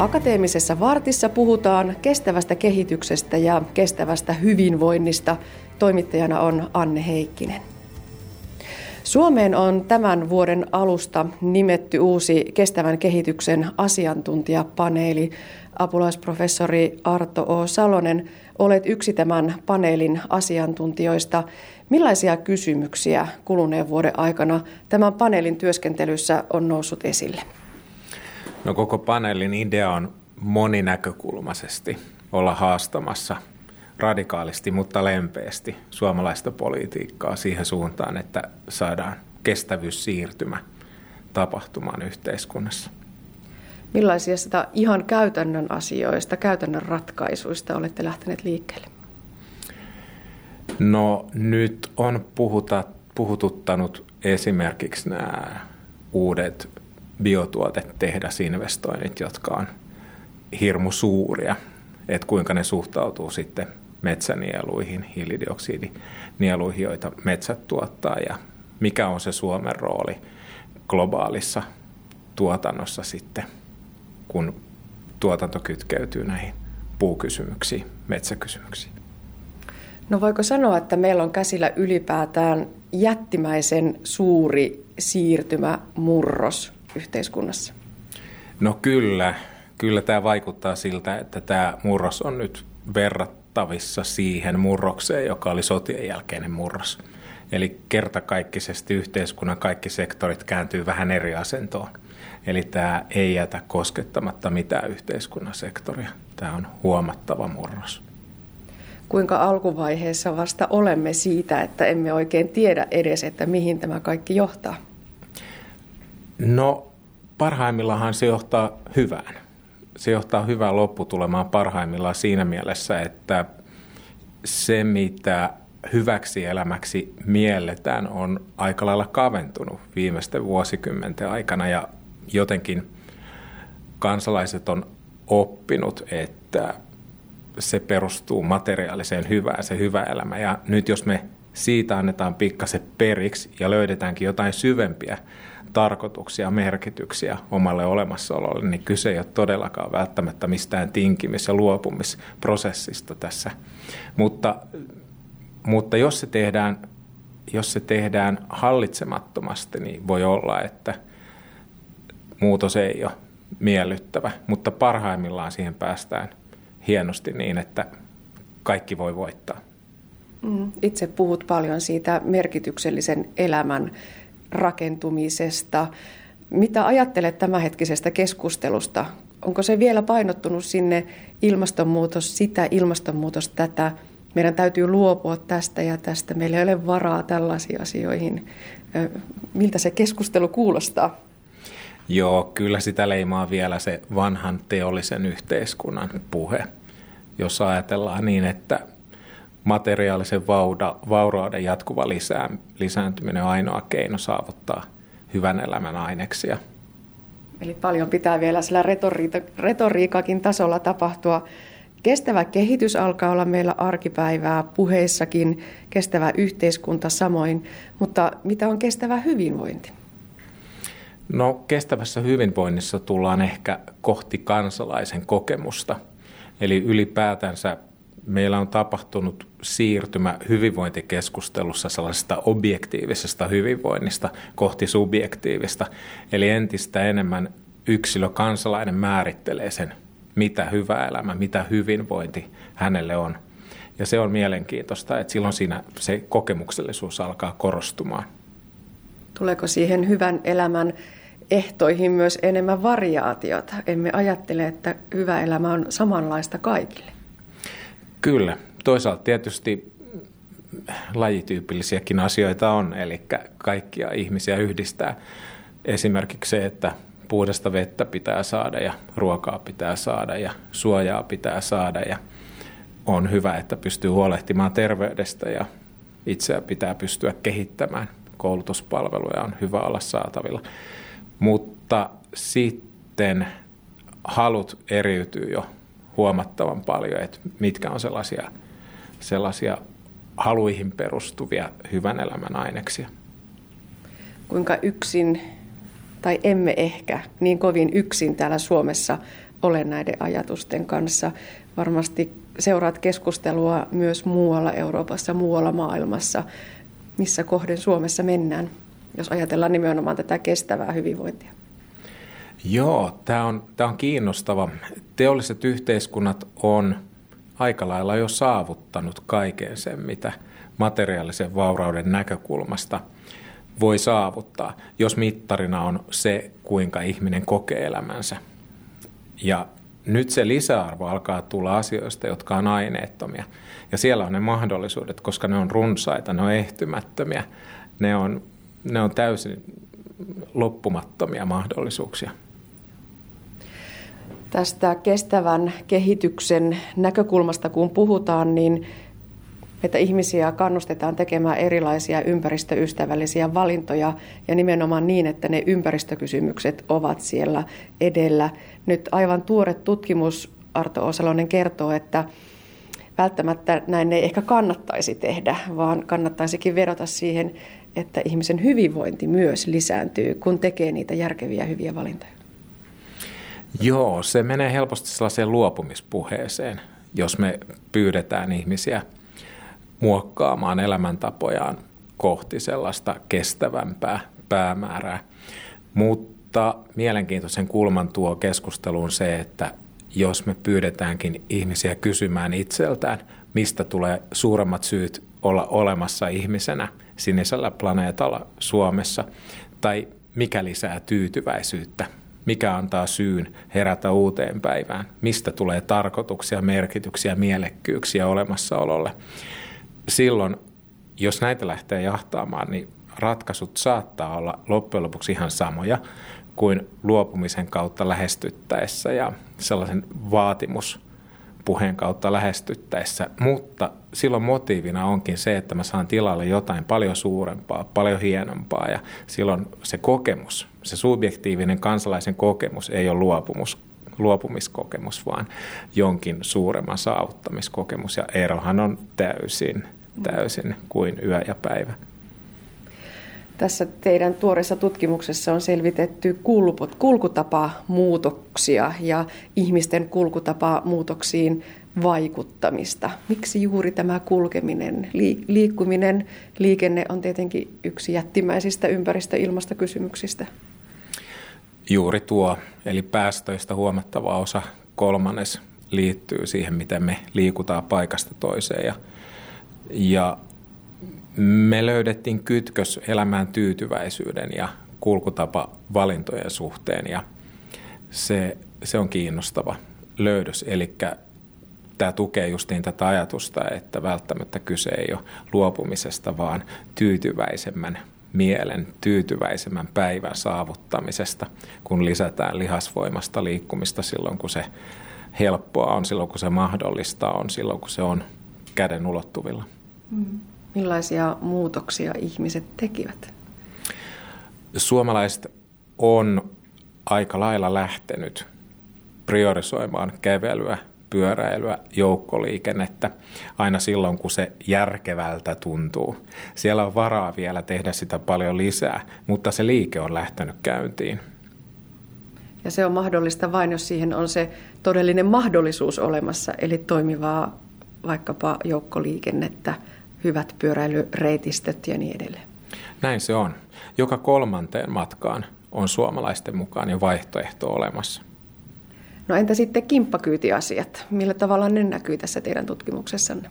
Akateemisessa vartissa puhutaan kestävästä kehityksestä ja kestävästä hyvinvoinnista. Toimittajana on Anne Heikkinen. Suomeen on tämän vuoden alusta nimetty uusi kestävän kehityksen asiantuntijapaneeli. Apulaisprofessori Arto O. Salonen, olet yksi tämän paneelin asiantuntijoista. Millaisia kysymyksiä kuluneen vuoden aikana tämän paneelin työskentelyssä on noussut esille? No koko paneelin idea on moninäkökulmaisesti olla haastamassa radikaalisti, mutta lempeästi suomalaista politiikkaa siihen suuntaan, että saadaan kestävyyssiirtymä tapahtumaan yhteiskunnassa. Millaisia sitä ihan käytännön asioista, käytännön ratkaisuista olette lähteneet liikkeelle? No nyt on puhuta, puhututtanut esimerkiksi nämä uudet biotuotetehdasinvestoinnit, jotka on hirmu suuria, että kuinka ne suhtautuu sitten metsänieluihin, hiilidioksidinieluihin, joita metsät tuottaa ja mikä on se Suomen rooli globaalissa tuotannossa sitten, kun tuotanto kytkeytyy näihin puukysymyksiin, metsäkysymyksiin. No voiko sanoa, että meillä on käsillä ylipäätään jättimäisen suuri siirtymämurros yhteiskunnassa? No kyllä, kyllä tämä vaikuttaa siltä, että tämä murros on nyt verrattavissa siihen murrokseen, joka oli sotien jälkeinen murros. Eli kertakaikkisesti yhteiskunnan kaikki sektorit kääntyy vähän eri asentoon. Eli tämä ei jätä koskettamatta mitään yhteiskunnan sektoria. Tämä on huomattava murros. Kuinka alkuvaiheessa vasta olemme siitä, että emme oikein tiedä edes, että mihin tämä kaikki johtaa? No parhaimmillaan se johtaa hyvään. Se johtaa hyvään lopputulemaan parhaimmillaan siinä mielessä, että se mitä hyväksi elämäksi mielletään on aika lailla kaventunut viimeisten vuosikymmenten aikana ja jotenkin kansalaiset on oppinut, että se perustuu materiaaliseen hyvään, se hyvä elämä. Ja nyt jos me siitä annetaan pikkasen periksi ja löydetäänkin jotain syvempiä tarkoituksia, merkityksiä omalle olemassaololle, niin kyse ei ole todellakaan välttämättä mistään tinkimis- ja luopumisprosessista tässä. Mutta, mutta jos, se tehdään, jos se tehdään hallitsemattomasti, niin voi olla, että muutos ei ole miellyttävä, mutta parhaimmillaan siihen päästään hienosti niin, että kaikki voi voittaa. Mm, itse puhut paljon siitä merkityksellisen elämän rakentumisesta. Mitä ajattelet tämänhetkisestä keskustelusta? Onko se vielä painottunut sinne ilmastonmuutos sitä, ilmastonmuutos tätä? Meidän täytyy luopua tästä ja tästä. Meillä ei ole varaa tällaisiin asioihin. Miltä se keskustelu kuulostaa? Joo, kyllä sitä leimaa vielä se vanhan teollisen yhteiskunnan puhe. Jos ajatellaan niin, että materiaalisen vauda, vaurauden jatkuva lisää, lisääntyminen on ainoa keino saavuttaa hyvän elämän aineksia. Eli paljon pitää vielä sillä retoriikakin tasolla tapahtua. Kestävä kehitys alkaa olla meillä arkipäivää puheissakin, kestävä yhteiskunta samoin, mutta mitä on kestävä hyvinvointi? No kestävässä hyvinvoinnissa tullaan ehkä kohti kansalaisen kokemusta. Eli ylipäätänsä meillä on tapahtunut siirtymä hyvinvointikeskustelussa sellaisesta objektiivisesta hyvinvoinnista kohti subjektiivista. Eli entistä enemmän yksilö kansalainen määrittelee sen, mitä hyvä elämä, mitä hyvinvointi hänelle on. Ja se on mielenkiintoista, että silloin siinä se kokemuksellisuus alkaa korostumaan. Tuleeko siihen hyvän elämän ehtoihin myös enemmän variaatiota? Emme ajattele, että hyvä elämä on samanlaista kaikille. Kyllä. Toisaalta tietysti lajityypillisiäkin asioita on, eli kaikkia ihmisiä yhdistää esimerkiksi se, että puhdasta vettä pitää saada ja ruokaa pitää saada ja suojaa pitää saada ja on hyvä, että pystyy huolehtimaan terveydestä ja itseä pitää pystyä kehittämään. Koulutuspalveluja on hyvä olla saatavilla. Mutta sitten halut eriytyy jo huomattavan paljon, että mitkä on sellaisia, sellaisia haluihin perustuvia hyvän elämän aineksia. Kuinka yksin, tai emme ehkä niin kovin yksin täällä Suomessa ole näiden ajatusten kanssa. Varmasti seuraat keskustelua myös muualla Euroopassa, muualla maailmassa, missä kohden Suomessa mennään, jos ajatellaan nimenomaan tätä kestävää hyvinvointia. Joo, tämä on, tämä on kiinnostava. Teolliset yhteiskunnat on aika lailla jo saavuttanut kaiken sen, mitä materiaalisen vaurauden näkökulmasta voi saavuttaa, jos mittarina on se, kuinka ihminen kokee elämänsä. Ja nyt se lisäarvo alkaa tulla asioista, jotka on aineettomia. Ja siellä on ne mahdollisuudet, koska ne on runsaita, ne on ehtymättömiä, ne on, ne on täysin loppumattomia mahdollisuuksia. Tästä kestävän kehityksen näkökulmasta kun puhutaan, niin että ihmisiä kannustetaan tekemään erilaisia ympäristöystävällisiä valintoja ja nimenomaan niin, että ne ympäristökysymykset ovat siellä edellä. Nyt aivan tuore tutkimus Arto Osalonen kertoo, että välttämättä näin ei ehkä kannattaisi tehdä, vaan kannattaisikin vedota siihen, että ihmisen hyvinvointi myös lisääntyy, kun tekee niitä järkeviä hyviä valintoja. Joo, se menee helposti sellaiseen luopumispuheeseen, jos me pyydetään ihmisiä muokkaamaan elämäntapojaan kohti sellaista kestävämpää päämäärää. Mutta mielenkiintoisen kulman tuo keskusteluun se, että jos me pyydetäänkin ihmisiä kysymään itseltään, mistä tulee suuremmat syyt olla olemassa ihmisenä sinisellä planeetalla Suomessa, tai mikä lisää tyytyväisyyttä mikä antaa syyn herätä uuteen päivään, mistä tulee tarkoituksia, merkityksiä, mielekkyyksiä olemassaololle. Silloin, jos näitä lähtee jahtaamaan, niin ratkaisut saattaa olla loppujen lopuksi ihan samoja kuin luopumisen kautta lähestyttäessä ja sellaisen vaatimus puheen kautta lähestyttäessä, mutta silloin motiivina onkin se, että mä saan tilalle jotain paljon suurempaa, paljon hienompaa ja silloin se kokemus, se subjektiivinen kansalaisen kokemus ei ole luopumus, luopumiskokemus, vaan jonkin suuremman saavuttamiskokemus ja erohan on täysin, täysin kuin yö ja päivä. Tässä teidän tuoreessa tutkimuksessa on selvitetty kulkutapamuutoksia ja ihmisten kulkutapamuutoksiin vaikuttamista. Miksi juuri tämä kulkeminen, liikkuminen, liikenne on tietenkin yksi jättimäisistä ympäristö- ja ilmastokysymyksistä? Juuri tuo, eli päästöistä huomattava osa kolmannes liittyy siihen, miten me liikutaan paikasta toiseen ja, ja me löydettiin kytkös elämään tyytyväisyyden ja kulkutapa valintojen suhteen ja se, se on kiinnostava löydös. Eli tämä tukee justiin tätä ajatusta, että välttämättä kyse ei ole luopumisesta, vaan tyytyväisemmän mielen, tyytyväisemmän päivän saavuttamisesta, kun lisätään lihasvoimasta liikkumista silloin, kun se helppoa on, silloin kun se mahdollista on, silloin kun se on käden ulottuvilla. Mm. Millaisia muutoksia ihmiset tekivät? Suomalaiset on aika lailla lähtenyt priorisoimaan kävelyä, pyöräilyä, joukkoliikennettä aina silloin, kun se järkevältä tuntuu. Siellä on varaa vielä tehdä sitä paljon lisää, mutta se liike on lähtenyt käyntiin. Ja se on mahdollista vain, jos siihen on se todellinen mahdollisuus olemassa, eli toimivaa vaikkapa joukkoliikennettä, hyvät pyöräilyreitistöt ja niin edelleen. Näin se on. Joka kolmanteen matkaan on suomalaisten mukaan jo vaihtoehto olemassa. No entä sitten kimppakyytiasiat? Millä tavalla ne näkyy tässä teidän tutkimuksessanne?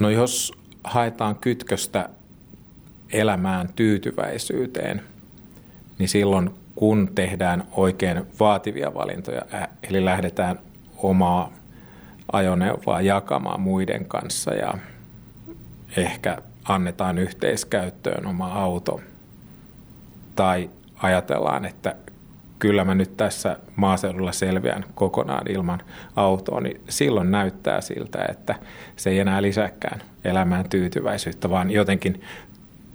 No jos haetaan kytköstä elämään tyytyväisyyteen, niin silloin kun tehdään oikein vaativia valintoja, eli lähdetään omaa ajoneuvoa jakamaan muiden kanssa ja ehkä annetaan yhteiskäyttöön oma auto. Tai ajatellaan, että kyllä mä nyt tässä maaseudulla selviän kokonaan ilman autoa, niin silloin näyttää siltä, että se ei enää lisäkään elämään tyytyväisyyttä, vaan jotenkin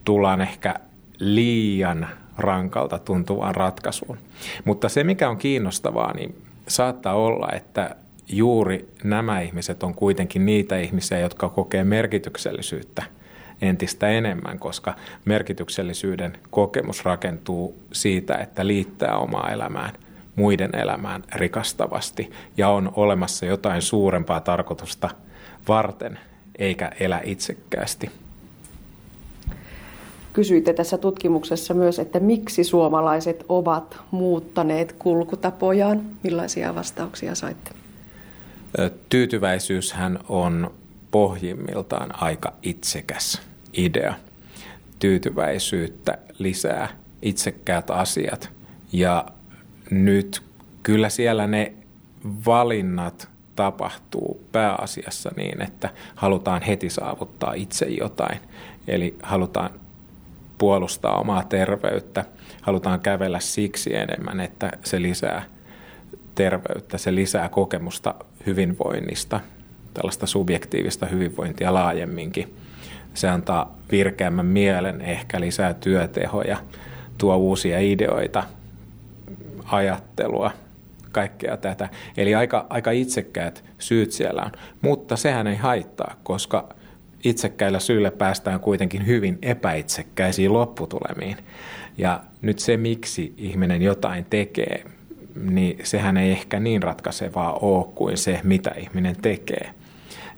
tullaan ehkä liian rankalta tuntuvaan ratkaisuun. Mutta se, mikä on kiinnostavaa, niin saattaa olla, että juuri nämä ihmiset on kuitenkin niitä ihmisiä, jotka kokee merkityksellisyyttä entistä enemmän, koska merkityksellisyyden kokemus rakentuu siitä, että liittää omaa elämään muiden elämään rikastavasti ja on olemassa jotain suurempaa tarkoitusta varten, eikä elä itsekkäästi. Kysyitte tässä tutkimuksessa myös, että miksi suomalaiset ovat muuttaneet kulkutapojaan. Millaisia vastauksia saitte? Tyytyväisyyshän on pohjimmiltaan aika itsekäs idea. Tyytyväisyyttä lisää itsekkäät asiat ja nyt kyllä siellä ne valinnat tapahtuu pääasiassa niin, että halutaan heti saavuttaa itse jotain. Eli halutaan puolustaa omaa terveyttä, halutaan kävellä siksi enemmän, että se lisää terveyttä, se lisää kokemusta hyvinvoinnista, tällaista subjektiivista hyvinvointia laajemminkin. Se antaa virkeämmän mielen, ehkä lisää työtehoja, tuo uusia ideoita, ajattelua, kaikkea tätä. Eli aika, aika itsekkäät syyt siellä on. Mutta sehän ei haittaa, koska itsekkäillä syillä päästään kuitenkin hyvin epäitsekkäisiin lopputulemiin. Ja nyt se, miksi ihminen jotain tekee, niin sehän ei ehkä niin ratkaisevaa ole kuin se, mitä ihminen tekee.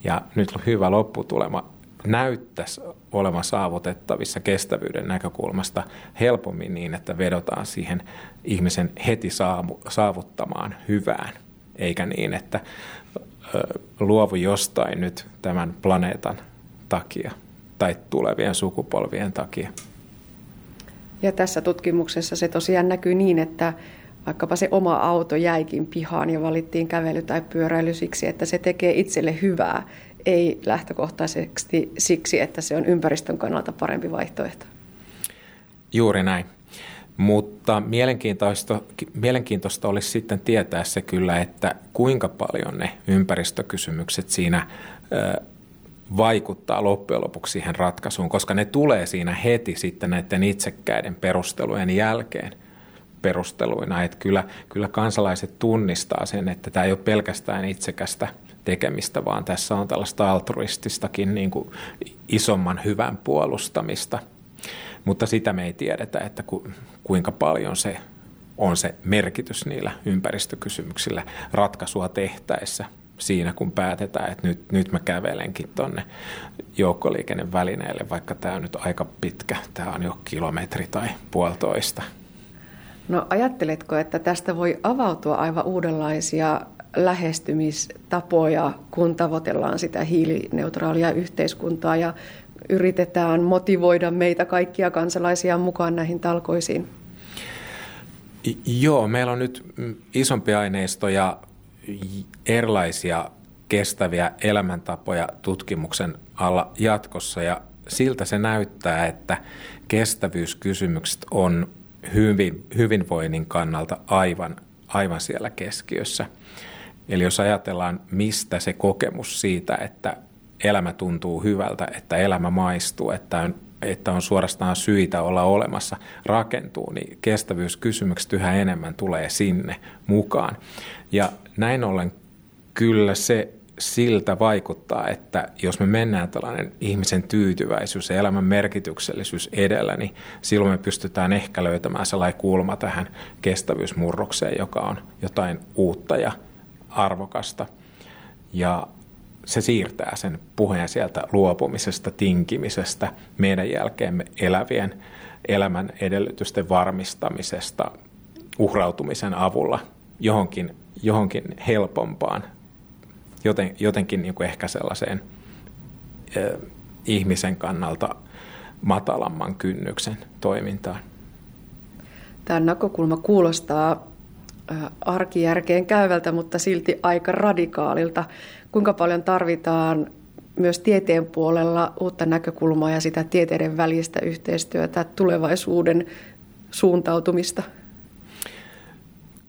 Ja nyt hyvä lopputulema näyttäisi olevan saavutettavissa kestävyyden näkökulmasta helpommin niin, että vedotaan siihen ihmisen heti saavuttamaan hyvään, eikä niin, että luovu jostain nyt tämän planeetan takia tai tulevien sukupolvien takia. Ja tässä tutkimuksessa se tosiaan näkyy niin, että vaikkapa se oma auto jäikin pihaan ja valittiin kävely tai pyöräily siksi, että se tekee itselle hyvää, ei lähtökohtaisesti siksi, että se on ympäristön kannalta parempi vaihtoehto. Juuri näin. Mutta mielenkiintoista, mielenkiintoista olisi sitten tietää se kyllä, että kuinka paljon ne ympäristökysymykset siinä vaikuttaa loppujen lopuksi siihen ratkaisuun, koska ne tulee siinä heti sitten näiden itsekkäiden perustelujen jälkeen perusteluina. Että kyllä, kyllä kansalaiset tunnistaa sen, että tämä ei ole pelkästään itsekästä tekemistä, vaan tässä on tällaista altruististakin niin kuin isomman hyvän puolustamista. Mutta sitä me ei tiedetä, että ku, kuinka paljon se on se merkitys niillä ympäristökysymyksillä ratkaisua tehtäessä siinä, kun päätetään, että nyt, nyt mä kävelenkin tuonne joukkoliikennevälineelle, vaikka tämä on nyt aika pitkä, tämä on jo kilometri tai puolitoista. No ajatteletko, että tästä voi avautua aivan uudenlaisia lähestymistapoja, kun tavoitellaan sitä hiilineutraalia yhteiskuntaa ja yritetään motivoida meitä kaikkia kansalaisia mukaan näihin talkoisiin? Joo, meillä on nyt isompi aineisto ja erilaisia kestäviä elämäntapoja tutkimuksen alla jatkossa ja siltä se näyttää, että kestävyyskysymykset on hyvin, hyvinvoinnin kannalta aivan, aivan siellä keskiössä. Eli jos ajatellaan, mistä se kokemus siitä, että elämä tuntuu hyvältä, että elämä maistuu, että on, että on suorastaan syitä olla olemassa, rakentuu, niin kestävyyskysymykset yhä enemmän tulee sinne mukaan. Ja näin ollen kyllä se siltä vaikuttaa, että jos me mennään tällainen ihmisen tyytyväisyys ja elämän merkityksellisyys edellä, niin silloin me pystytään ehkä löytämään sellainen kulma tähän kestävyysmurrokseen, joka on jotain uutta ja arvokasta. Ja se siirtää sen puheen sieltä luopumisesta, tinkimisestä, meidän jälkeemme elävien elämän edellytysten varmistamisesta uhrautumisen avulla johonkin, johonkin helpompaan, joten, jotenkin niin kuin ehkä sellaiseen ö, ihmisen kannalta matalamman kynnyksen toimintaan. Tämä näkökulma kuulostaa arkijärkeen käyvältä, mutta silti aika radikaalilta. Kuinka paljon tarvitaan myös tieteen puolella uutta näkökulmaa ja sitä tieteiden välistä yhteistyötä, tulevaisuuden suuntautumista?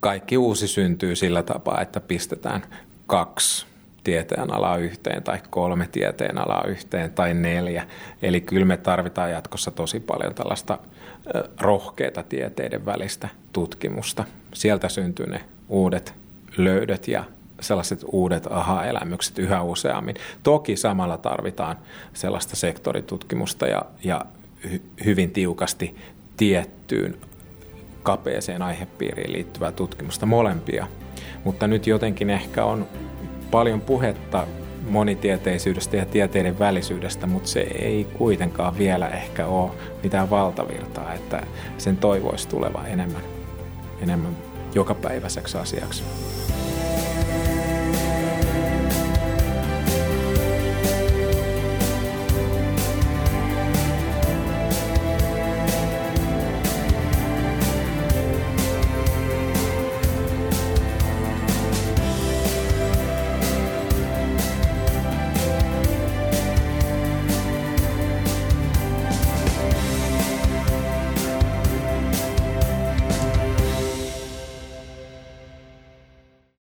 Kaikki uusi syntyy sillä tapaa, että pistetään kaksi tieteen alaa yhteen tai kolme tieteen alaa yhteen tai neljä. Eli kyllä me tarvitaan jatkossa tosi paljon tällaista rohkeita tieteiden välistä tutkimusta. Sieltä syntyy ne uudet löydöt ja sellaiset uudet aha-elämykset yhä useammin. Toki samalla tarvitaan sellaista sektoritutkimusta ja, ja hy, hyvin tiukasti tiettyyn kapeeseen aihepiiriin liittyvää tutkimusta, molempia. Mutta nyt jotenkin ehkä on paljon puhetta monitieteisyydestä ja tieteiden välisyydestä, mutta se ei kuitenkaan vielä ehkä ole mitään valtavirtaa, että sen toivoisi tuleva enemmän, enemmän jokapäiväiseksi asiaksi.